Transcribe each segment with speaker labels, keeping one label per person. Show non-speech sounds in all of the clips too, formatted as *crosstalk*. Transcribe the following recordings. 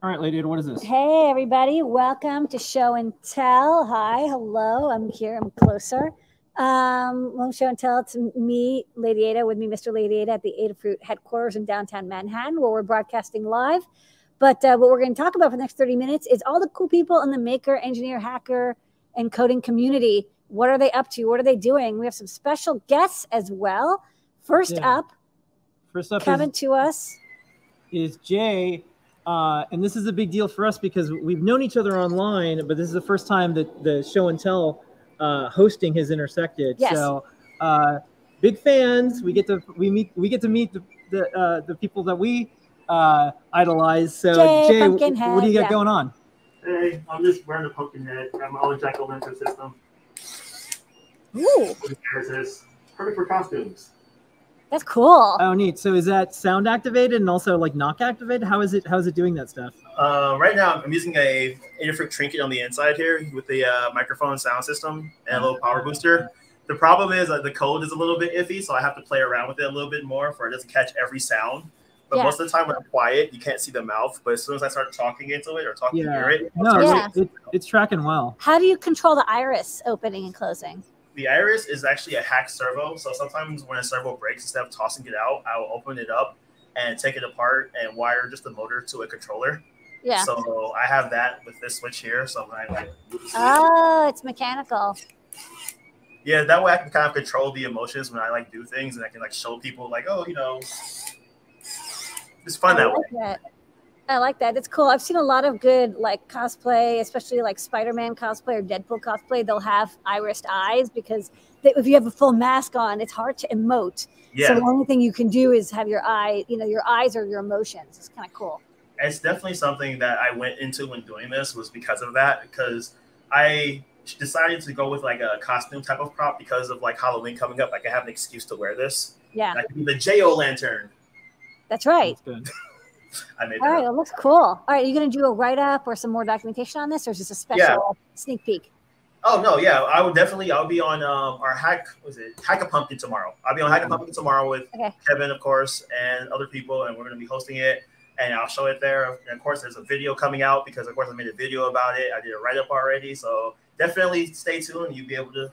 Speaker 1: All right, Lady Ada, what is this?
Speaker 2: Hey, everybody. Welcome to Show and Tell. Hi, hello. I'm here. I'm closer. Um, well, Show and Tell. It's me, Lady Ada, with me, Mr. Lady Ada, at the Adafruit headquarters in downtown Manhattan, where we're broadcasting live. But uh, what we're going to talk about for the next 30 minutes is all the cool people in the maker, engineer, hacker, and coding community. What are they up to? What are they doing? We have some special guests as well. First
Speaker 1: Yeah.
Speaker 2: up,
Speaker 1: First up
Speaker 2: coming
Speaker 1: is,
Speaker 2: to us.
Speaker 1: is Jay. Uh, and this is a big deal for us because we've known each other online, but this is the first time that the show and tell uh, hosting has intersected.
Speaker 2: Yes.
Speaker 1: So uh, big fans. We get to we meet we get to meet the the, uh, the people that we uh, idolize. So
Speaker 2: Jay,
Speaker 1: Jay, wh- what do you got
Speaker 2: yeah.
Speaker 1: going on?
Speaker 3: Hey, I'm just wearing a pumpkin head. I'm all own jack O'Lantern system.
Speaker 2: Ooh,
Speaker 3: There's this perfect for costumes.
Speaker 2: That's cool.
Speaker 1: Oh, neat. So is that sound activated and also like knock activated? How is it? How is it doing that stuff?
Speaker 3: Uh, right now, I'm using a Adafruit trinket on the inside here with the uh, microphone sound system and a little power booster. The problem is that the code is a little bit iffy, so I have to play around with it a little bit more for it doesn't catch every sound. But
Speaker 2: Yeah.
Speaker 3: most of the time when I'm quiet, you can't see the mouth. But as soon as I start talking into it or talking
Speaker 1: Yeah.
Speaker 3: near it,
Speaker 1: No,
Speaker 2: Yeah.
Speaker 1: it, it, it's tracking well.
Speaker 2: How do you control the iris opening and closing?
Speaker 3: The iris is actually a hack servo. So sometimes when a servo breaks, instead of tossing it out, I will open it up and take it apart and wire just the motor to a controller.
Speaker 2: Yeah.
Speaker 3: So I have that with this switch here. So when I like,
Speaker 2: Oh, it's mechanical.
Speaker 3: yeah, that way I can kind of control the emotions when I like do things, and I can like show people like, oh, you know, it's fun
Speaker 2: I
Speaker 3: that way.
Speaker 2: like that. I like that. It's cool. I've seen a lot of good like cosplay, especially like Spider-Man cosplay or Deadpool cosplay. They'll have irised eyes because they, if you have a full mask on, it's hard to emote.
Speaker 3: Yeah.
Speaker 2: So the only thing you can do is have your eye, you know, your eyes or your emotions. It's kind of cool.
Speaker 3: it's definitely something that I went into when doing this was because of that. Because I decided to go with like a costume type of prop because of like Halloween coming up. Like I have an excuse to wear this.
Speaker 2: Yeah,
Speaker 3: I can be the J O lantern.
Speaker 2: that's right.
Speaker 1: That's good. *laughs*
Speaker 3: I made
Speaker 2: All
Speaker 3: that up.
Speaker 2: it looks cool. All right, are you going to do a write up or some more documentation on this, or is this a special sneak peek?
Speaker 3: Oh no, yeah, I would definitely. I'll be on um, our hack. Was it Hack a Pumpkin tomorrow? I'll be on Hack a Pumpkin tomorrow with
Speaker 2: Okay.
Speaker 3: Kevin, of course, and other people, and we're going to be hosting it. And I'll show it there. And of course, there's a video coming out because, of course, I made a video about it. I did a write up already, so definitely stay tuned. You'll be able to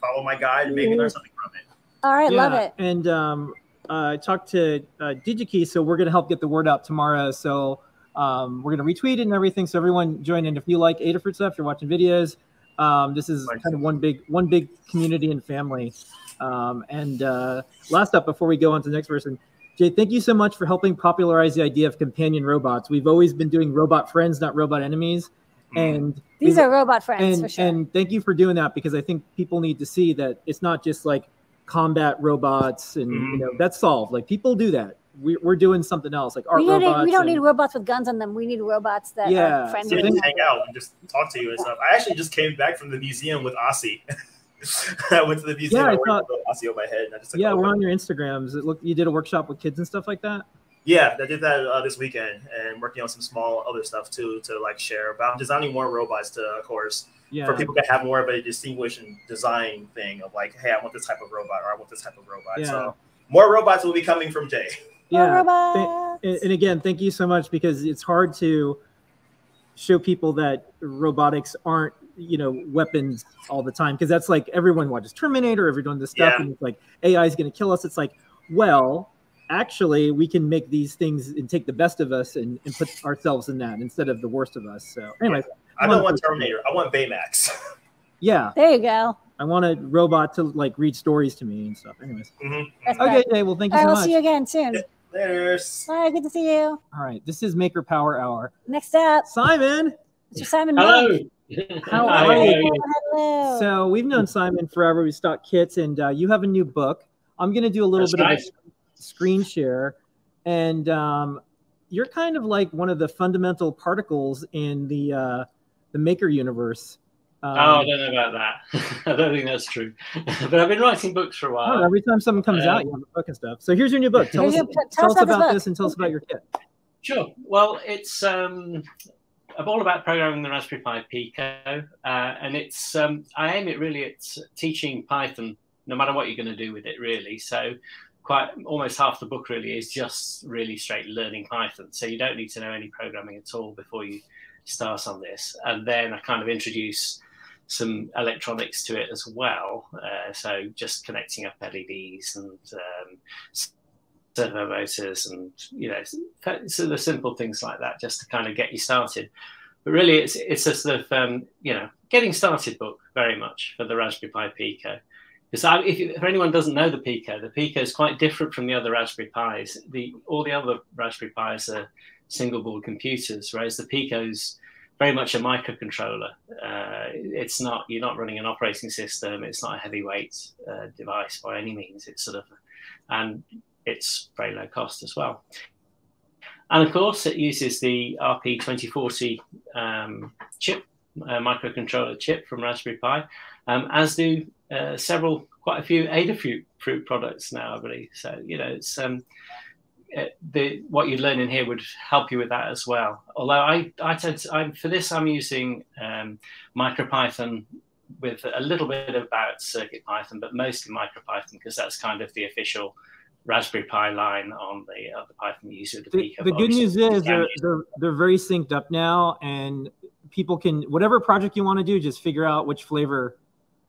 Speaker 3: follow my guide and maybe learn something from it.
Speaker 2: All right, love it.
Speaker 1: And um, uh, I talked to uh, DigiKey, so we're going to help get the word out tomorrow. So um, we're going to retweet it and everything. So everyone join in if you like Adafruit stuff, you're watching videos. Um, this is kind of one big one big community and family. Um, and uh, last up, before we go on to the next person, Jay, thank you so much for helping popularize the idea of companion robots. We've always been doing robot friends, not robot enemies. And
Speaker 2: These are robot friends
Speaker 1: and
Speaker 2: for sure.
Speaker 1: and thank you for doing that because I think people need to see that it's not just like combat robots and you know
Speaker 3: Mhm.
Speaker 1: that's solved. Like people do that. We, we're doing something else, like art
Speaker 2: we, need,
Speaker 1: robots.
Speaker 2: we don't
Speaker 1: and-
Speaker 2: need robots with guns on them. We need robots that
Speaker 1: Yeah,
Speaker 2: are friendly.
Speaker 3: So
Speaker 1: then-
Speaker 3: just hang out and just talk to you and stuff. I actually just came back from the museum with Aussie. *laughs* I went to the museum.
Speaker 1: Yeah, I
Speaker 3: I, wore
Speaker 1: thought-
Speaker 3: Aussie on my head. And I just took
Speaker 1: yeah,
Speaker 3: a
Speaker 1: we're on your Instagrams. It look you did a workshop with kids and stuff like that.
Speaker 3: Yeah, I did that uh, this weekend and working on some small other stuff too to like share. But I'm designing more robots to, of course,
Speaker 1: Yeah,
Speaker 3: for people to have more of a distinguished and design thing of like, hey, I want this type of robot or I want this type of robot.
Speaker 1: Yeah.
Speaker 3: So more robots will be coming from Jay. *laughs*
Speaker 2: More
Speaker 1: yeah.
Speaker 2: robots.
Speaker 1: And, and again, thank you so much because it's hard to show people that robotics aren't you know weapons all the time because that's like everyone watches Terminator, everyone this stuff,
Speaker 3: Yeah.
Speaker 1: and it's like AI is going to kill us. It's like, well, actually, we can make these things and take the best of us and, and put ourselves in that instead of the worst of us. So, anyways,
Speaker 3: I don't want Terminator. I want Baymax. *laughs*
Speaker 1: yeah,
Speaker 2: There you go.
Speaker 1: I want a robot to like read stories to me and stuff. Anyways,
Speaker 3: Mhm.
Speaker 1: Okay. Jay. Well, thank you
Speaker 2: All right,
Speaker 1: so
Speaker 2: we'll see you again soon.
Speaker 3: Later.
Speaker 2: All right, good to see you.
Speaker 1: All right, this is Maker Power Hour.
Speaker 2: Next up,
Speaker 1: Simon.
Speaker 2: Mr. Simon.
Speaker 4: Hello.
Speaker 2: Monk. *laughs*
Speaker 1: How are you?
Speaker 4: you?
Speaker 2: Hello.
Speaker 1: So we've known Simon forever. We stock kits, and uh, you have a new book. I'm going to do a little
Speaker 4: That's
Speaker 1: bit
Speaker 4: right.
Speaker 1: of a screen share, and um, you're kind of like one of the fundamental particles in the uh, the Maker universe. Um,
Speaker 4: Oh, I don't know about that. *laughs* I don't think that's true. *laughs* but I've been writing books for a
Speaker 1: don't know,
Speaker 4: while.
Speaker 1: every time something comes
Speaker 4: Um,
Speaker 1: out, you have a book and stuff. So here's your new book. Tell us,
Speaker 2: tell
Speaker 1: tell
Speaker 2: us
Speaker 1: us
Speaker 2: about this
Speaker 1: about this and tell us about your kit.
Speaker 4: Sure. Well, it's um, I'm all about programming the Raspberry Pi Pico, uh, and it's um, I aim it really at teaching Python, no matter what you're going to do with it, really. So quite almost half the book really is just really straight learning Python. So you don't need to know any programming at all before you start on this. And then I kind of introduce some electronics to it as well. Uh, so just connecting up LEDs and um, servo motors and you know so the simple things like that just to kind of get you started. But really, it's it's a sort of um, you know getting started book very much for the Raspberry Pi Pico. Because if, if, anyone doesn't know the Pico, the Pico is quite different from the other Raspberry Pis. The all the other Raspberry Pis are single board computers, whereas the Pico's very much a microcontroller. Uh, it's not you're not running an operating system. It's not a heavyweight uh, device by any means. It's sort of and it's very low cost as well. And of course, it uses the RP2040 um, chip, uh, microcontroller chip from Raspberry Pi, um, as do uh, several, quite a few Adafruit fruit products now, I believe. So, you know, it's um, the what you learn in here would help you with that as well. Although I, I tend to, I'm, for this, I'm using um, MicroPython with a little bit about CircuitPython, but mostly MicroPython because that's kind of the official Raspberry Pi line on the uh, the Python user.
Speaker 1: The, the, the good news is they're, they're they're very synced up now, and people can whatever project you want to do, just figure out which flavor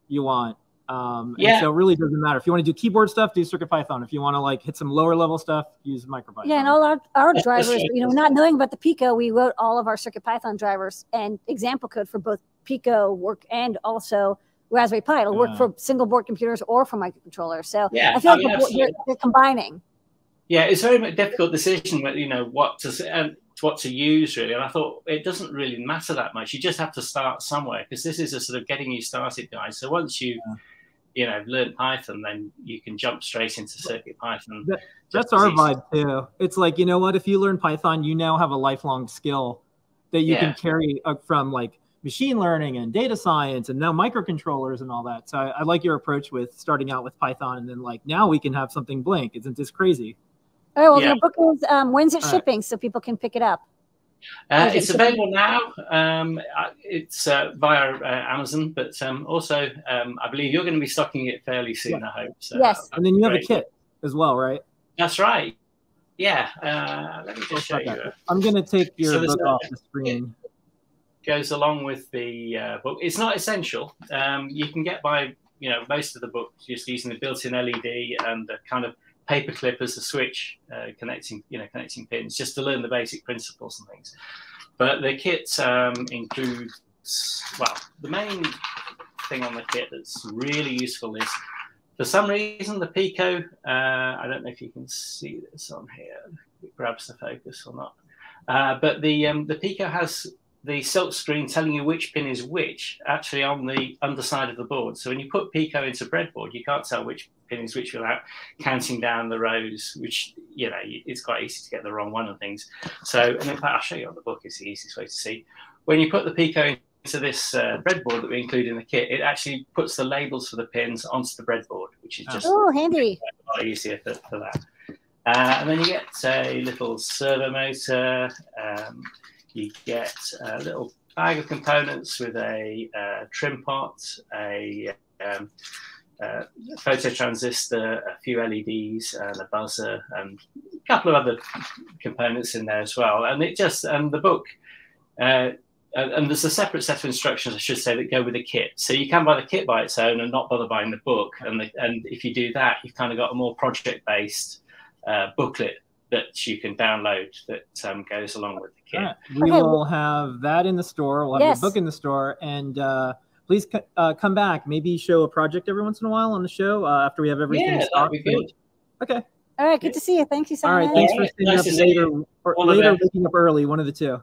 Speaker 1: you want. Um, yeah. So it really doesn't matter. If you want to do keyboard stuff, do CircuitPython. If you want to like hit some lower level stuff, use MicroPython.
Speaker 2: Yeah, and all our, our drivers, you know, not knowing about the Pico, we wrote all of our CircuitPython drivers and example code for both Pico work and also Raspberry Pi. It'll work for single board computers or for microcontrollers. So yeah, I feel like I mean, you're, you're, combining.
Speaker 4: Yeah, it's very much difficult decision, but you know, what to and what to use really. And I thought it doesn't really matter that much. You just have to start somewhere because this is a sort of getting you started guide. So once you yeah you know learn Python, then you can jump straight into Circuit Python.
Speaker 1: That, that's our vibe too. It's like you know what? If you learn Python, you now have a lifelong skill that you yeah. can carry from like machine learning and data science and now microcontrollers and all that. So I, I, like your approach with starting out with Python and then like now we can have something blank. Isn't this crazy?
Speaker 2: Oh well, yeah. book is um, when's it all shipping right. so people can pick it up?
Speaker 4: Uh, it's available now. Um, uh, it's uh, via uh, Amazon, but um, also um, I believe you're going to be stocking it fairly soon. Yeah. I hope. So
Speaker 2: yes,
Speaker 1: and then you have a kit as well, right?
Speaker 4: That's right. Yeah. Uh, let me just show you.
Speaker 1: I'm going to take your so book off the screen.
Speaker 4: Goes along with the uh, book. It's not essential. Um, you can get by, you know, most of the book just using the built-in LED and the kind of paperclip as a switch uh, connecting, you know, connecting pins, just to learn the basic principles and things. But the kit um, includes, well, the main thing on the kit that's really useful is, for some reason, the Pico. Uh, I don't know if you can see this on here. It grabs the focus or not. Uh, but the um, the Pico has the silk screen telling you which pin is which actually on the underside of the board. So when you put Pico into breadboard, you can't tell which pin is which without counting down the rows, which, you know, it's quite easy to get the wrong one and things. So, and in fact, I'll show you on the book, it's the easiest way to see. When you put the Pico into this uh, breadboard that we include in the kit, it actually puts the labels for the pins onto the breadboard, which is just
Speaker 2: oh, handy.
Speaker 4: a lot easier for, for that. Uh, and then you get a little servo motor, um, you get a little bag of components with a uh, trim pot, a, um, a photo transistor, a few LEDs, and a buzzer, and a couple of other components in there as well. And it just and the book. Uh, and there's a separate set of instructions, I should say, that go with the kit. So you can buy the kit by its own and not bother buying the book. And the, and if you do that, you've kind of got a more project-based uh, booklet that you can download that um, goes along with the kit. Right.
Speaker 1: We will have that in the store. We'll have yes. the book in the store, and uh, please uh, come back. Maybe show a project every once in a while on the show uh, after we have everything.
Speaker 4: Yeah, that'd be good.
Speaker 1: Okay.
Speaker 2: All right, good to see you. Thank you, Simon.
Speaker 1: All right, thanks for staying nice up later, or later waking up early. One of the two.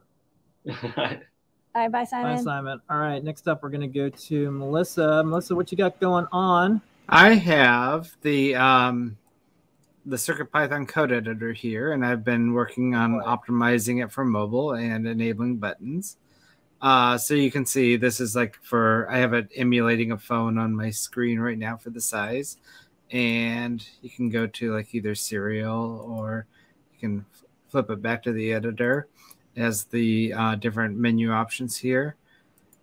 Speaker 1: *laughs*
Speaker 2: All right, bye, Simon.
Speaker 1: Bye, Simon. All right, next up, we're going to go to Melissa. Melissa, what you got going on?
Speaker 5: I have the um, the CircuitPython code editor here, and I've been working on optimizing it for mobile and enabling buttons. Uh, so you can see this is like for I have it emulating a phone on my screen right now for the size, and you can go to like either serial or you can flip it back to the editor as the uh, different menu options here.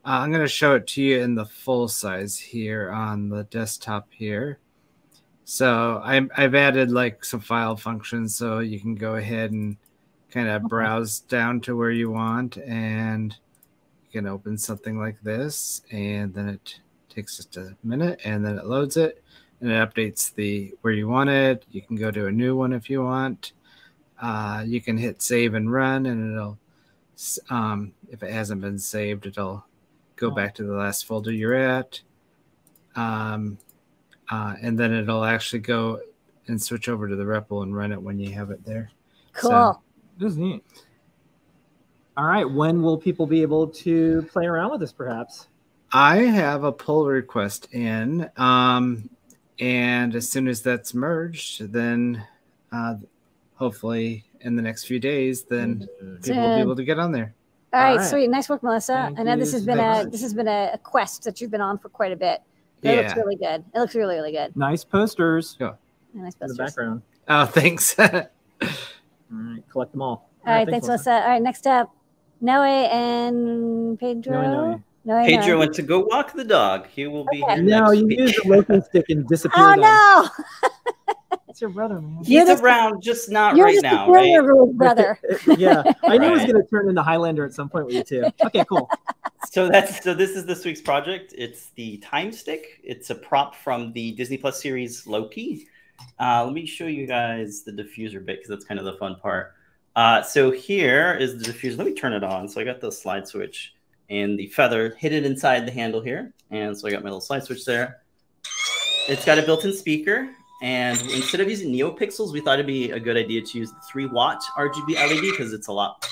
Speaker 5: Uh, I'm going to show it to you in the full size here on the desktop here. So I'm, I've added like some file functions so you can go ahead and kind of browse down to where you want and can open something like this and then it takes just a minute and then it loads it and it updates the where you want it. You can go to a new one if you want. Uh, you can hit save and run and it'll um, if it hasn't been saved it'll go
Speaker 1: Oh.
Speaker 5: back to the last folder you're at um, uh, and then it'll actually go and switch over to the REPL and run it when you have it there.
Speaker 2: Cool.
Speaker 5: So-
Speaker 1: This is neat. All right. When will people be able to play around with this, perhaps?
Speaker 5: I have a pull request in, um, and as soon as that's merged, then uh, hopefully in the next few days, then people will be able to get on there.
Speaker 2: All right,
Speaker 1: All right.
Speaker 2: sweet. Nice work, Melissa.
Speaker 1: Thank
Speaker 2: I know this has
Speaker 1: so
Speaker 2: been a this has been a, a quest that you've been on for quite a bit. It looks really good. It looks really, really good.
Speaker 1: Nice posters
Speaker 2: Yeah, Nice
Speaker 1: in the background.
Speaker 5: Oh, thanks. *laughs*
Speaker 1: All right. Collect them all.
Speaker 2: All right, thanks, Melissa. All right, next up, Noe and Pedro.
Speaker 1: Noe,
Speaker 2: Noe, Noe.
Speaker 6: Pedro went to go walk the dog. He will be
Speaker 2: Okay.
Speaker 6: here
Speaker 1: No,
Speaker 6: next
Speaker 1: you
Speaker 6: week.
Speaker 1: used the locust stick and disappeared.
Speaker 2: Oh no! *laughs*
Speaker 1: It's your brother, man.
Speaker 6: He's
Speaker 2: the-
Speaker 6: around, just not
Speaker 2: You're
Speaker 6: right
Speaker 2: just
Speaker 6: now,
Speaker 2: a
Speaker 6: right?
Speaker 2: right? brother. *laughs*
Speaker 1: yeah, I knew it was going to turn into Highlander at some point with you too. Okay, cool.
Speaker 6: So that's so. This is this week's project. It's the time stick. It's a prop from the Disney Plus series Loki. Uh, let me show you guys the diffuser bit because that's kind of the fun part. Uh, so here is the diffuser. Let me turn it on. So I got the slide switch and the feather hidden inside the handle here, and so I got my little slide switch there. It's got a built-in speaker, and instead of using NeoPixels, we thought it'd be a good idea to use the three watt RGB LED because it's a lot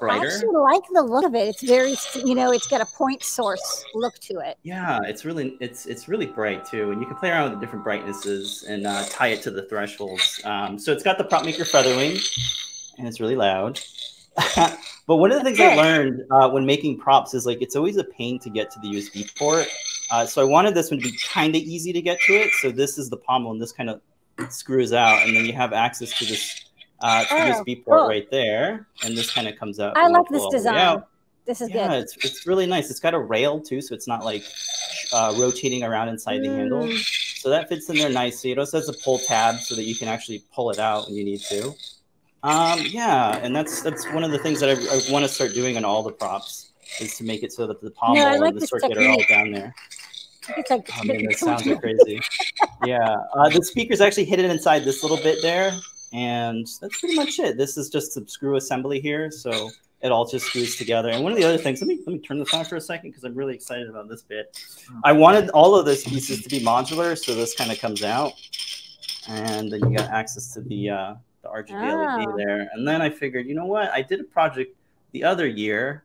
Speaker 6: brighter.
Speaker 2: I actually like the look of it. It's very, you know, it's got a point source look to it.
Speaker 6: Yeah, it's really it's it's really bright too, and you can play around with the different brightnesses and uh, tie it to the thresholds. Um, so it's got the prop maker featherwing, and it's really loud. *laughs* but one of the things I *laughs* learned uh, when making props is like it's always a pain to get to the USB port. Uh, so I wanted this one to be kind of easy to get to it. So this is the pommel, and this kind of screws out, and then you have access to this uh, to
Speaker 2: Oh,
Speaker 6: USB port
Speaker 2: cool.
Speaker 6: right there, and this kind of comes out.
Speaker 2: I like this
Speaker 6: pull all the way
Speaker 2: design. This is
Speaker 6: Yeah,
Speaker 2: good.
Speaker 6: it's it's really nice. It's got a rail too, so it's not like uh, rotating around inside the handle.
Speaker 2: Mm.
Speaker 6: So that fits in there nicely. It also has a pull tab so that you can actually pull it out when you need to. Um, yeah, and that's that's one of the things that I, I want to start doing on all the props is to make it so that the pommel
Speaker 2: I like
Speaker 6: and the circuit are all down there.
Speaker 2: It's like
Speaker 6: Oh man, that sounds so crazy. Yeah, uh, the speaker's actually hidden inside this little bit there, and that's pretty much it. This is just some screw assembly here, so it all just screws together. And one of the other things, let me let me turn this on for a second because I'm really excited about this bit. I wanted all of those pieces to be modular, so this kind of comes out, and then you got access to the uh, the RGB LED
Speaker 2: Ah.
Speaker 6: there. And then I figured, you know what? I did a project the other year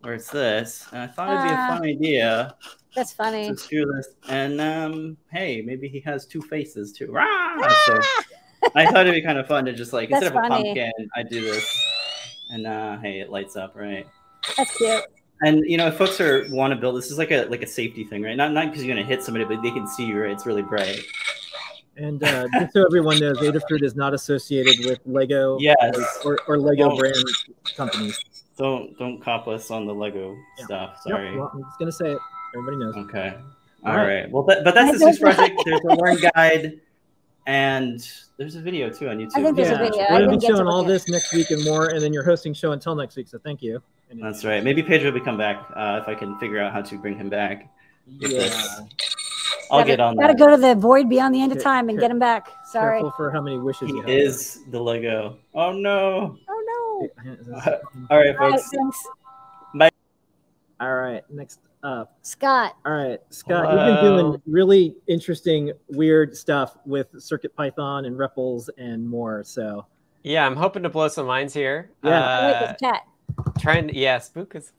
Speaker 6: where it's this, and I thought it'd be a
Speaker 2: Ah.
Speaker 6: fun idea
Speaker 2: That's funny.
Speaker 6: to screw this. And um, hey, maybe he has two faces too. Rah! So I thought it'd be kind of fun to just like
Speaker 2: That's
Speaker 6: instead of a pumpkin, I do this, and uh, hey, it lights up, right?
Speaker 2: That's cute.
Speaker 6: And you know, if folks are want to build this is like a like a safety thing, right? Not not because you're gonna hit somebody, but they can see you, right? It's really bright.
Speaker 1: And uh, just so everyone knows, Adafruit is not associated with Lego
Speaker 6: Yes.
Speaker 1: or, or Lego
Speaker 6: Won't.
Speaker 1: brand companies.
Speaker 6: Don't don't cop us on the Lego
Speaker 1: Yeah.
Speaker 6: stuff.
Speaker 1: Yep,
Speaker 6: Sorry.
Speaker 1: well, I'm just gonna say it. Everybody knows.
Speaker 6: Okay.
Speaker 1: All
Speaker 6: All
Speaker 1: right.
Speaker 6: right. Well, that, but that's
Speaker 2: the
Speaker 6: this week's
Speaker 2: don't know.
Speaker 6: project. There's a learn guide, and there's a video too on YouTube.
Speaker 2: I think there's a video.
Speaker 1: We're gonna be showing all this next week and more, and then you're hosting show until next week. So thank you. in
Speaker 6: That's right. Maybe Pedro will come back uh, if I can figure out how to bring him back.
Speaker 1: Yeah.
Speaker 6: This. I'll
Speaker 2: gotta,
Speaker 6: get on
Speaker 2: Gotta
Speaker 6: that.
Speaker 2: go to the void beyond the end of time and get him back. Sorry.
Speaker 1: Careful for how many wishes
Speaker 6: He
Speaker 1: you have.
Speaker 6: is the Lego. Oh no!
Speaker 2: Oh
Speaker 1: Is
Speaker 6: All right,
Speaker 2: no. All right,
Speaker 6: folks.
Speaker 2: thanks,
Speaker 1: All right. Next up.
Speaker 2: Scott.
Speaker 1: All right, Scott, you've been doing really interesting, weird stuff with Circuit Python and REPLs and more. So
Speaker 7: Yeah, I'm hoping to blow some minds here.
Speaker 1: Yeah.
Speaker 2: Oh, wait,
Speaker 7: Uh,
Speaker 2: it's cat.
Speaker 7: trying to, yeah, Spook is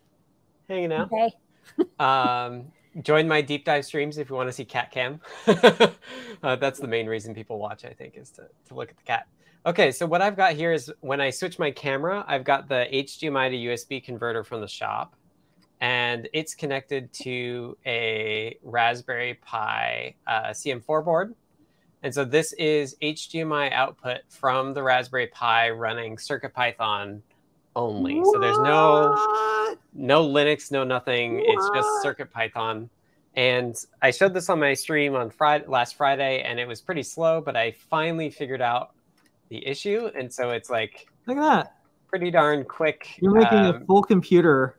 Speaker 7: hanging out.
Speaker 2: Okay. *laughs*
Speaker 7: Um, join my deep dive streams if you want to see cat cam. *laughs* uh, that's the main reason people watch, I think, is to, to look at the cat. Okay, so what I've got here is when I switch my camera, I've got the HDMI to USB converter from the shop, and it's connected to a Raspberry Pi uh, CM4 board. And so this is HDMI output from the Raspberry Pi running CircuitPython only. So there's no no Linux, no nothing. It's just Circuit Python. and I showed this on my stream on Friday last Friday, and it was pretty slow. But I finally figured out the issue, and so it's like
Speaker 1: Look at that.
Speaker 7: pretty darn quick.
Speaker 1: You're making a
Speaker 7: Um,
Speaker 1: full computer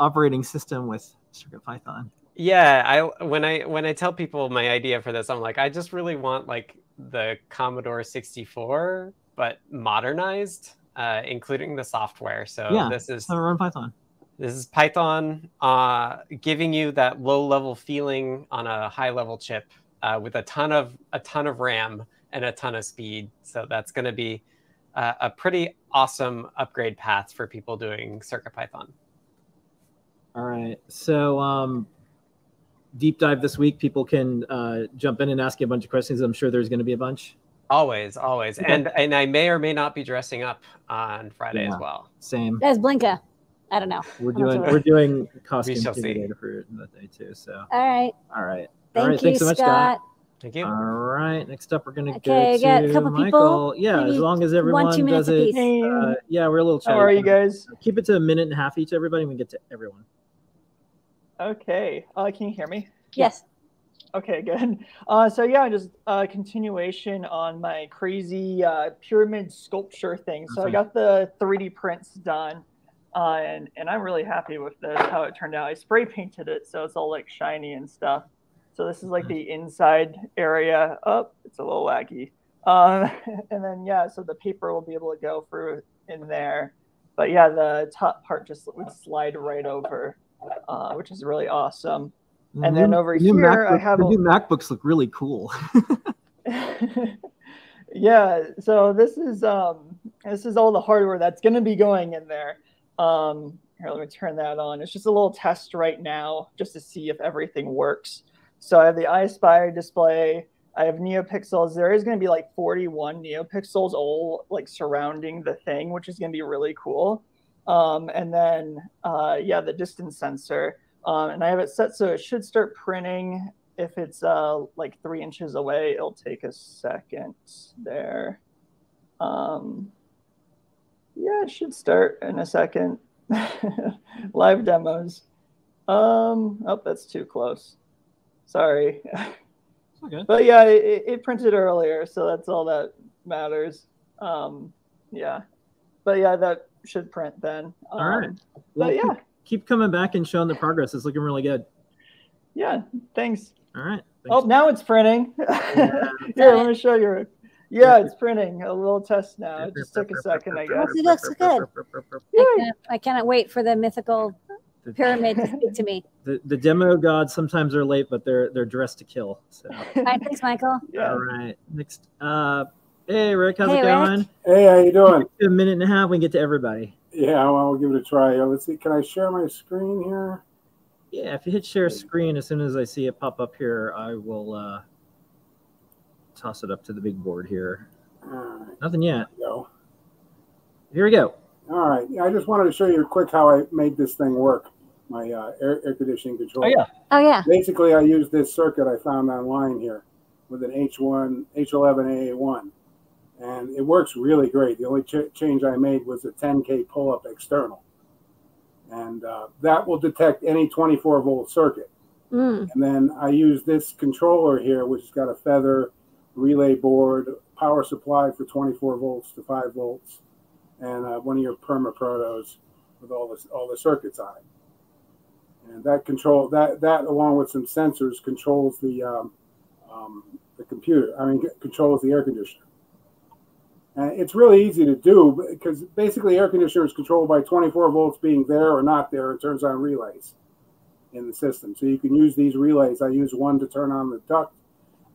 Speaker 1: operating system with Circuit Python.
Speaker 7: Yeah, I when I when I tell people my idea for this, I'm like, I just really want like the Commodore 64, but modernized, uh, including the software. So
Speaker 1: Yeah,
Speaker 7: this is
Speaker 1: run Python.
Speaker 7: this is Python uh, giving you that low level feeling on a high level chip uh, with a ton of a ton of RAM and a ton of speed. So that's going to be uh, a pretty awesome upgrade path for people doing CircuitPython.
Speaker 1: All right. So um, deep dive this week. People can uh, jump in and ask you a bunch of questions. I'm sure there's going to be a bunch.
Speaker 7: Always, always,
Speaker 1: Okay.
Speaker 7: and and I may or may not be dressing up on Friday
Speaker 1: Yeah.
Speaker 7: as well.
Speaker 1: Same.
Speaker 2: That's Blinka. I don't know.
Speaker 1: We're doing
Speaker 2: sure.
Speaker 1: we're doing costume
Speaker 7: shall see.
Speaker 1: data for that day too. So
Speaker 2: All right.
Speaker 1: all right.
Speaker 2: Thank
Speaker 1: all right.
Speaker 2: you,
Speaker 1: Thanks so much, Scott.
Speaker 2: Scott.
Speaker 7: Thank you.
Speaker 1: All right. Next up, we're gonna
Speaker 2: Okay,
Speaker 1: go to
Speaker 2: a couple
Speaker 1: Michael.
Speaker 2: people.
Speaker 1: Yeah, as long as
Speaker 2: one,
Speaker 1: everyone
Speaker 2: two
Speaker 1: does it. Uh, yeah, we're a little.
Speaker 8: How are you guys?
Speaker 1: Keep it to a minute and a half each, everybody. And we get to everyone.
Speaker 8: Okay. Uh, can you hear me?
Speaker 2: Yes.
Speaker 8: Okay, good. Uh, so yeah, just a continuation on my crazy uh, pyramid sculpture thing. So I got the 3D prints done, uh, and and I'm really happy with this how it turned out. I spray painted it, so it's all like shiny and stuff. So this is like the inside area. Oh, it's a little wacky. Um, *laughs* and then yeah, so the paper will be able to go through in there. But yeah, the top part just would slide right over, uh, which is really awesome. And then over
Speaker 1: the
Speaker 8: here, I have
Speaker 1: the
Speaker 8: a-
Speaker 1: new MacBooks look really cool. *laughs*
Speaker 8: yeah so this is um this is all the hardware that's going to be going in there. Um here let me turn that on. It's just a little test right now just to see if everything works. So i have the ispire display. I have neopixels. There is going to be like 41 neopixels all like surrounding the thing which is going to be really cool. Um and then uh yeah the distance sensor um, and I have it set so it should start printing if it's uh, like three inches away. It'll take a second there. Um, yeah, it should start in a second. *laughs* Live demos. Um, oh, that's too close. Sorry.
Speaker 1: Okay.
Speaker 8: But yeah, it, it printed earlier, so that's all that matters. Um, yeah. But yeah, that should print then. Um,
Speaker 1: All right. Well,
Speaker 8: But yeah,
Speaker 1: keep, keep coming back and showing the progress. It's looking really good.
Speaker 8: yeah, thanks.
Speaker 1: All right.
Speaker 8: Oh, now it's printing. *laughs* Here, let me show you. Yeah, it's printing. A little test now. It just took a second, I guess.
Speaker 2: It looks good. *laughs* I, cannot, I cannot wait for the mythical pyramid to speak to me.
Speaker 1: The, the demo gods sometimes are late, but they're they're dressed to kill. So
Speaker 2: All right, thanks, Michael. *laughs*
Speaker 8: Yeah.
Speaker 1: all right. Next, uh, hey Rick, how's
Speaker 2: Hey,
Speaker 1: it
Speaker 2: Rick.
Speaker 1: going?
Speaker 9: Hey, how you doing?
Speaker 1: A minute and a half, we can get to everybody.
Speaker 9: Yeah, well, we'll give it a try. Uh, Let's see. Can I share my screen here?
Speaker 1: Yeah, if you hit share screen, as soon as I see it pop up here, I will uh, toss it up to the big board here.
Speaker 9: All right,
Speaker 1: Nothing yet.
Speaker 9: go.
Speaker 1: Here we go.
Speaker 9: All right. I just wanted to show you quick how I made this thing work. My uh, air, air conditioning control.
Speaker 8: Oh, yeah.
Speaker 2: Oh, yeah.
Speaker 9: Basically, I used this circuit I found online here with an H1 H11AA1, and it works really great. The only ch- change I made was a 10K pull-up external, and uh, that will detect any 24 volt circuit.
Speaker 2: Mm.
Speaker 9: And then I use this controller here, which has got a feather relay board, power supply for 24 volts to 5 volts, and uh, one of your perma protos with all the all the circuits on it. And that control that that along with some sensors controls the um, um, the computer. I mean, controls the air conditioner. And it's really easy to do because basically air conditioner is controlled by 24 volts being there or not there. It turns on relays in the system. So you can use these relays. I use one to turn on the duct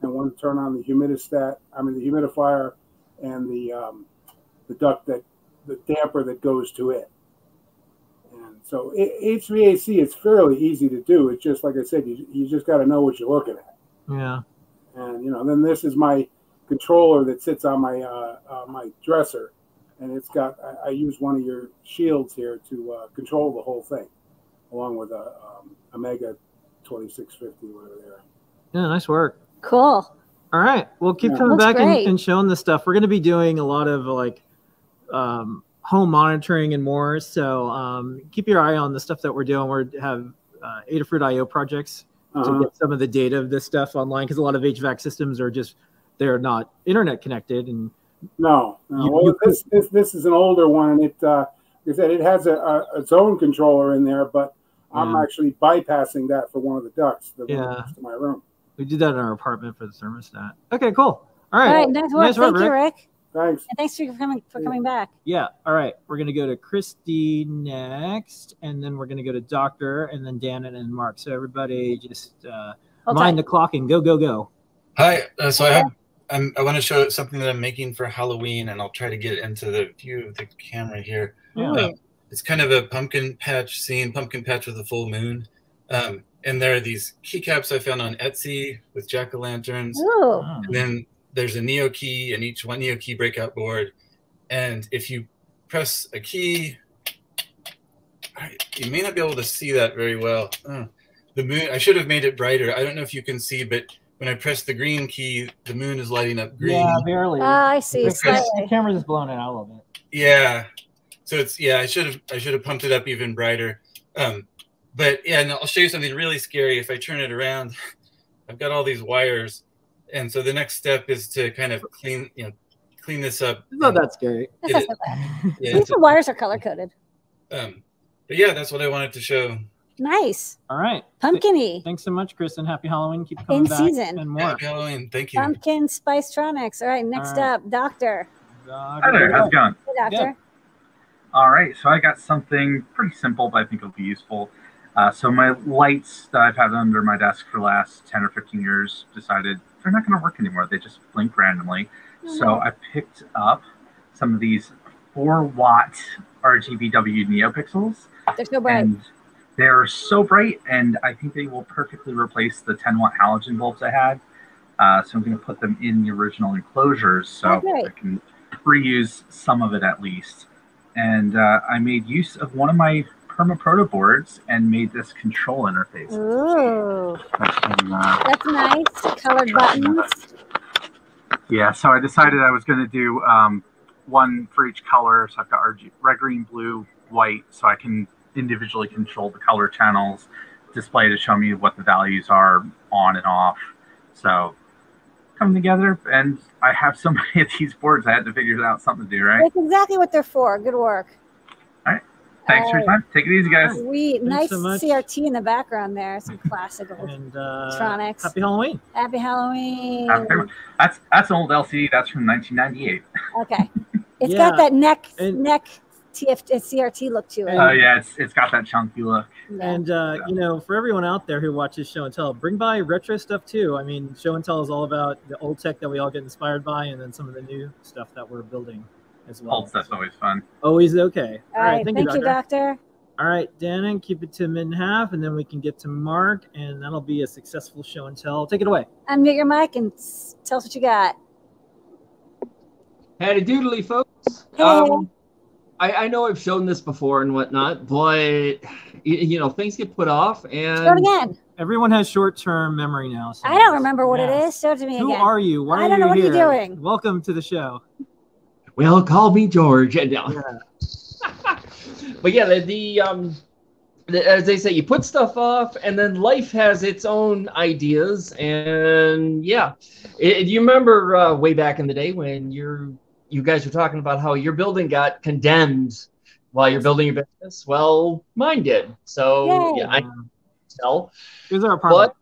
Speaker 9: and one to turn on the humidistat, I mean the humidifier and the um, the duct that the damper that goes to it. And so it, HVAC is fairly easy to do. It's just like I said, you, you just got to know what you're looking at.
Speaker 1: Yeah.
Speaker 9: And you know, then this is my controller that sits on my uh, uh, my dresser, and it's got. I, I use one of your shields here to uh, control the whole thing, along with a um, Omega 2650, whatever they are.
Speaker 1: Yeah, nice work.
Speaker 2: Cool.
Speaker 1: All right. we'll keep
Speaker 9: Yeah.
Speaker 1: coming
Speaker 2: Looks
Speaker 1: back and, and showing this stuff. We're going to be doing a lot of like um, home monitoring and more. So um, keep your eye on the stuff that we're doing. We have uh, Adafruit IO projects
Speaker 9: Uh-huh.
Speaker 1: to get some of the data of this stuff online because a lot of HVAC systems are just they're not internet connected and
Speaker 9: No, no.
Speaker 1: You-
Speaker 9: well,
Speaker 1: you
Speaker 9: this, this this is an older one, and it uh, like I said it has a, a its own controller in there, but I'm
Speaker 1: Yeah.
Speaker 9: actually bypassing that for one of the ducts that
Speaker 1: Yeah.
Speaker 9: to my room.
Speaker 1: we did that in our apartment for the thermostat. Okay, cool. All right.
Speaker 2: All right, nice work.
Speaker 1: Nice work,
Speaker 2: Thank you,
Speaker 1: Rick.
Speaker 2: Rick.
Speaker 9: Thanks.
Speaker 2: And thanks for coming for coming back.
Speaker 1: Yeah. All right. We're gonna go to Christy next, and then we're gonna go to Doctor, and then Dan and then Mark. So everybody just uh,
Speaker 2: Hold
Speaker 1: mind the clock and go go go.
Speaker 10: Hi. Uh, so I have I'm, I want to show something that I'm making for Halloween, and I'll try to get into the view of the camera here.
Speaker 1: Yeah.
Speaker 10: Um, it's kind of a pumpkin patch scene, pumpkin patch with a full moon. Um, and there are these keycaps I found on Etsy with jack o' lanterns.
Speaker 2: Ooh.
Speaker 1: Oh.
Speaker 10: And then there's a Neo key and each one Neo key breakout board. And if you press a key, you may not be able to see that very well. Uh, the moon, I should have made it brighter. I don't know if you can see, but when I press the green key, the moon is lighting up green.
Speaker 1: Yeah, barely.
Speaker 2: Ah, I see.
Speaker 1: The-
Speaker 2: Slightly.
Speaker 1: the camera's just blowing it out a little bit.
Speaker 10: Yeah. So it's yeah, I should have I should have pumped it up even brighter. Um, but yeah, and I'll show you something really scary. If I turn it around, *laughs* I've got all these wires, and so the next step is to kind of clean you know clean this up.
Speaker 1: It's not that scary.
Speaker 2: That's
Speaker 10: It-
Speaker 2: not so bad.
Speaker 10: Yeah,
Speaker 2: At least the wires are color coded.
Speaker 10: um, but yeah, that's what I wanted to show.
Speaker 2: Nice.
Speaker 1: All right.
Speaker 2: Pumpkiny.
Speaker 1: Thanks so much, Kristen. Happy Halloween. Keep coming
Speaker 2: In
Speaker 1: back
Speaker 2: season.
Speaker 1: and more.
Speaker 10: Happy Halloween. Thank you.
Speaker 2: Pumpkin Spice Tronics. All right, next
Speaker 1: All right.
Speaker 2: up, Doctor.
Speaker 11: Hi there, how's it going?
Speaker 2: Hey, Doctor.
Speaker 11: All right, so I got something pretty simple, but I think it'll be useful. Uh, so my lights that I've had under my desk for the last 10 or 15 years decided they're not going to work anymore. They just blink randomly. So I picked up some of these 4 watt RGBW NeoPixels.
Speaker 2: They're so bright.
Speaker 11: And they're so bright, and I think they will perfectly replace the 10 watt halogen bulbs I had. Uh, so I'm going to put them in the original enclosures so
Speaker 2: great.
Speaker 11: I can reuse some of it at least. And uh, I made use of one of my Perma Proto boards and made this control interface.
Speaker 2: Ooh,
Speaker 11: can, uh,
Speaker 2: that's nice. Colored buttons.
Speaker 11: Yeah, so I decided I was going to do um, one for each color. So I've got RG, red, green, blue, white, so I can individually control the color channels, display to show me what the values are on and off. So come together, and I have so *laughs* many of these boards. I had to figure out something to do, right?
Speaker 2: That's exactly what they're for. Good work.
Speaker 11: All right. Thanks for your
Speaker 2: Alright.
Speaker 11: time. Take it easy, guys.
Speaker 2: Sweet. Nice
Speaker 1: so.
Speaker 2: CRT in the background there. Some classic old *laughs*
Speaker 1: And uh,
Speaker 2: Tronics.
Speaker 1: happy Halloween.
Speaker 2: Happy Halloween.
Speaker 11: Happy- That's that's an old LCD. That's from 1998.
Speaker 2: Okay. *laughs* It's
Speaker 1: Yeah.
Speaker 2: got that neck
Speaker 1: And-
Speaker 2: neck TF, uh, CRT look to it.
Speaker 11: Oh yeah, it's it's got that chunky look.
Speaker 1: And uh, you know, for everyone out there who watches Show and Tell, bring by retro stuff too. I mean, Show and Tell is all about the old tech that we all get inspired by, and then some of the new stuff that we're building as well.
Speaker 11: Old stuff's always fun.
Speaker 1: Always okay.
Speaker 2: All right. Thank, you,
Speaker 1: Doctor.
Speaker 2: Doctor.
Speaker 1: All right, Dannon, keep it to mid and half, and then we can get to Mark, and that'll be a successful Show and Tell. Take it away.
Speaker 2: Unmute your mic and tell us what you got.
Speaker 12: Howdy doodly, folks.
Speaker 2: Hey.
Speaker 12: Um, I, I know I've shown this before and whatnot, but you know things get put off,
Speaker 2: Show it
Speaker 12: and
Speaker 2: again.
Speaker 1: Everyone has short-term memory now. so-
Speaker 2: I don't remember what
Speaker 1: Yeah.
Speaker 2: it is. Show it to me again.
Speaker 1: Who
Speaker 2: again.
Speaker 1: are you? Why
Speaker 2: I
Speaker 1: are
Speaker 2: don't know.
Speaker 1: you
Speaker 2: What are you
Speaker 1: here?
Speaker 2: doing?
Speaker 1: Welcome to the show.
Speaker 12: well, call me George. And, *laughs* no.
Speaker 1: Yeah. *laughs*
Speaker 12: but yeah, the, the um, the, as they say, you put stuff off, and then life has its own ideas, and yeah, It- you remember uh, way back in the day when you're you guys were talking about how your building got condemned while you're building your business. Well, mine did. So
Speaker 2: Yay.
Speaker 12: yeah, I tell.
Speaker 1: Here's our apartment.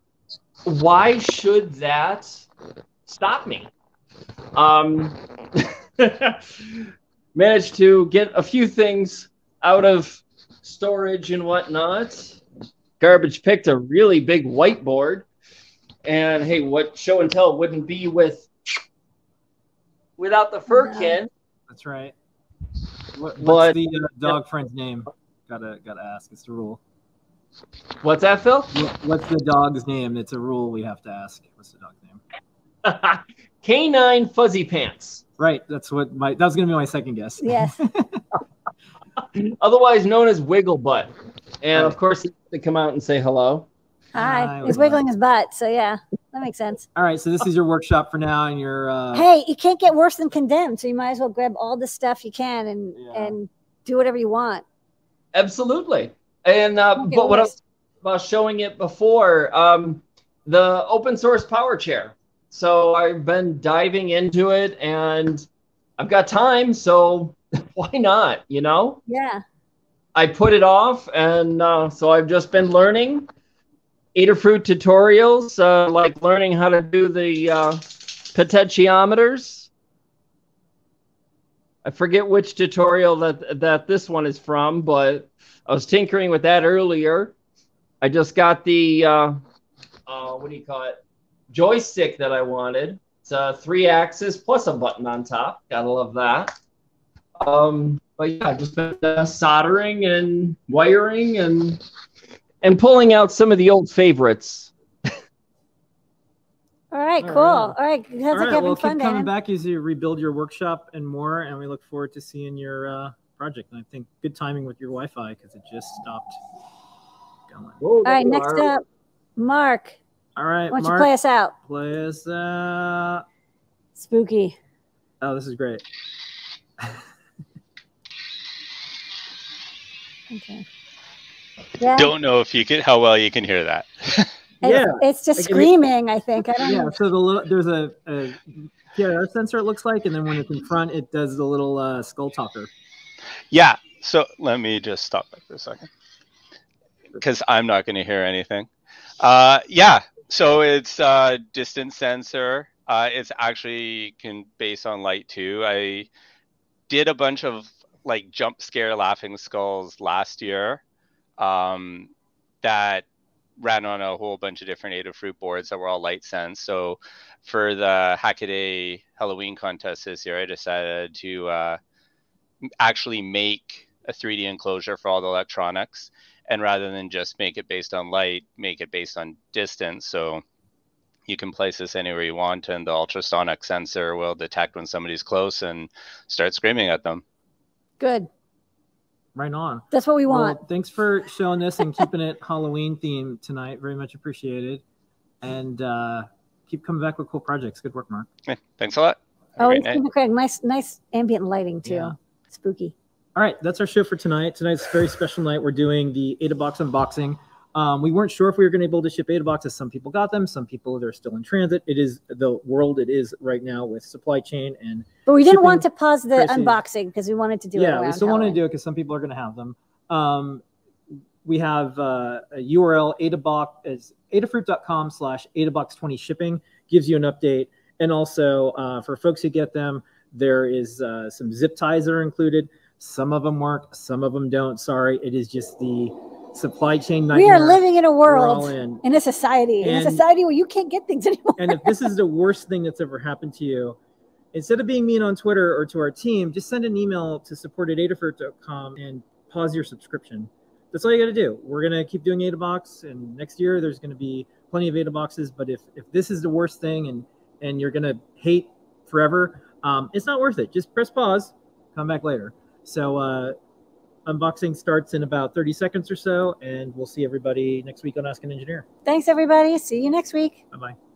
Speaker 12: But why should that stop me? Um, *laughs* managed to get a few things out of storage and whatnot. Garbage picked a really big whiteboard. And hey, what show and tell wouldn't be with without the furkin.
Speaker 1: That's right. What, what's
Speaker 12: But-
Speaker 1: the uh, dog friend's name? Gotta gotta ask. It's the rule.
Speaker 12: What's that, Phil?
Speaker 1: What- What's the dog's name? It's a rule we have to ask. What's the dog's name? *laughs*
Speaker 12: Canine Fuzzy Pants,
Speaker 1: Right. That's what my. That was gonna be my second guess.
Speaker 2: Yes. *laughs*
Speaker 12: otherwise known as Wiggle Butt. And of course, he had to come out and say hello.
Speaker 2: Hi.
Speaker 1: Hi,
Speaker 2: He's wiggling his butt. So yeah, that makes sense.
Speaker 1: All right. So this is your workshop for now, and your. Uh,
Speaker 2: hey, you can't get worse than condemned. So you might as well grab all the stuff you can and
Speaker 1: Yeah.
Speaker 2: and do whatever you want.
Speaker 12: Absolutely. And uh, but what I,
Speaker 2: worse.
Speaker 12: about showing it before. Um, the open source power chair. So I've been diving into it, and I've got time, so *laughs* why not? You know.
Speaker 2: Yeah.
Speaker 12: I put it off, and uh, so I've just been learning Adafruit tutorials, uh, like learning how to do the uh, potentiometers. I forget which tutorial that that this one is from, but I was tinkering with that earlier. I just got the uh, uh, what do you call it joystick that I wanted. It's a three axis plus a button on top. Gotta love that. Um, but yeah, just been uh, soldering and wiring and and pulling out some of the old favorites.
Speaker 2: All right, cool.
Speaker 1: right.
Speaker 2: All right, sounds
Speaker 1: All
Speaker 2: like
Speaker 1: right,
Speaker 2: having
Speaker 1: well,
Speaker 2: fun,
Speaker 1: keep coming
Speaker 2: Dan.
Speaker 1: back as you rebuild your workshop and more, and we look forward to seeing your uh, project. And I think good timing with your Wi-Fi because it just stopped going.
Speaker 2: All right, next up, Mark.
Speaker 1: All right,
Speaker 2: Why don't you play us out?
Speaker 1: Play us out.
Speaker 2: Spooky.
Speaker 1: Oh, this is great.
Speaker 2: Okay. Yeah.
Speaker 13: Don't know if you can how well you can hear that. *laughs*
Speaker 2: It's, it's just
Speaker 1: Like, it-
Speaker 2: screaming, I think. I don't
Speaker 1: Yeah,
Speaker 2: know.
Speaker 1: so the little, there's a, a PIR sensor. It looks like, and then when it's in front, it does the little uh, skull talker.
Speaker 13: Yeah. So let me just stop that for a second because I'm not going to hear anything. Uh, yeah. So it's uh, distance sensor. Uh, it's actually can based on light too. I did a bunch of like jump scare laughing skulls last year um, that ran on a whole bunch of different Adafruit boards that were all light sense. So for the Hackaday Halloween contest this year, I decided to uh, actually make a 3D enclosure for all the electronics. And rather than just make it based on light, make it based on distance. So you can place this anywhere you want, and the ultrasonic sensor will detect when somebody's close and start screaming at them.
Speaker 2: Good.
Speaker 1: Right on.
Speaker 2: That's what we
Speaker 1: Well,
Speaker 2: want.
Speaker 1: thanks for showing this and keeping it *laughs* Halloween themed tonight. Very much appreciated. And uh, keep coming back with cool projects. Good work, Mark.
Speaker 13: Okay, thanks a lot. Have
Speaker 2: Oh,
Speaker 13: great
Speaker 2: it's
Speaker 13: night.
Speaker 2: Nice, nice ambient lighting too.
Speaker 1: Yeah.
Speaker 2: Spooky.
Speaker 1: All right, that's our show for tonight. Tonight's a very special night. We're doing the Ada Box unboxing. Um, we weren't sure if we were going to be able to ship Ada boxes. Some people got them. Some people they're still in transit. It is the world it is right now with supply chain and.
Speaker 2: But we didn't
Speaker 1: shipping
Speaker 2: want to pause the
Speaker 1: prices.
Speaker 2: unboxing because we wanted to do it.
Speaker 1: yeah, we still wanted to do it because some people are going to have them. Um, we have uh, a URL Adabox is adafruit.com slash adabox20 shipping gives you an update. And also uh, for folks who get them, there is uh, some zip ties that are included. Some of them work, some of them don't. Sorry, it is just the supply chain nightmare.
Speaker 2: We are living in a world,
Speaker 1: in.
Speaker 2: in a society, in a society where you can't get things *laughs* anymore.
Speaker 1: and if this is the worst thing that's ever happened to you, instead of being mean on Twitter or to our team, just send an email to support at adafruit.com and pause your subscription. That's all you got to do. We're going to keep doing AdaBox, and next year there's going to be plenty of AdaBoxes. But if, if this is the worst thing and, and you're going to hate forever, um, it's not worth it. Just press pause, come back later. So, uh, unboxing starts in about 30 seconds or so, and we'll see everybody next week on Ask an Engineer.
Speaker 2: Thanks, everybody. See you next week.
Speaker 1: Bye bye.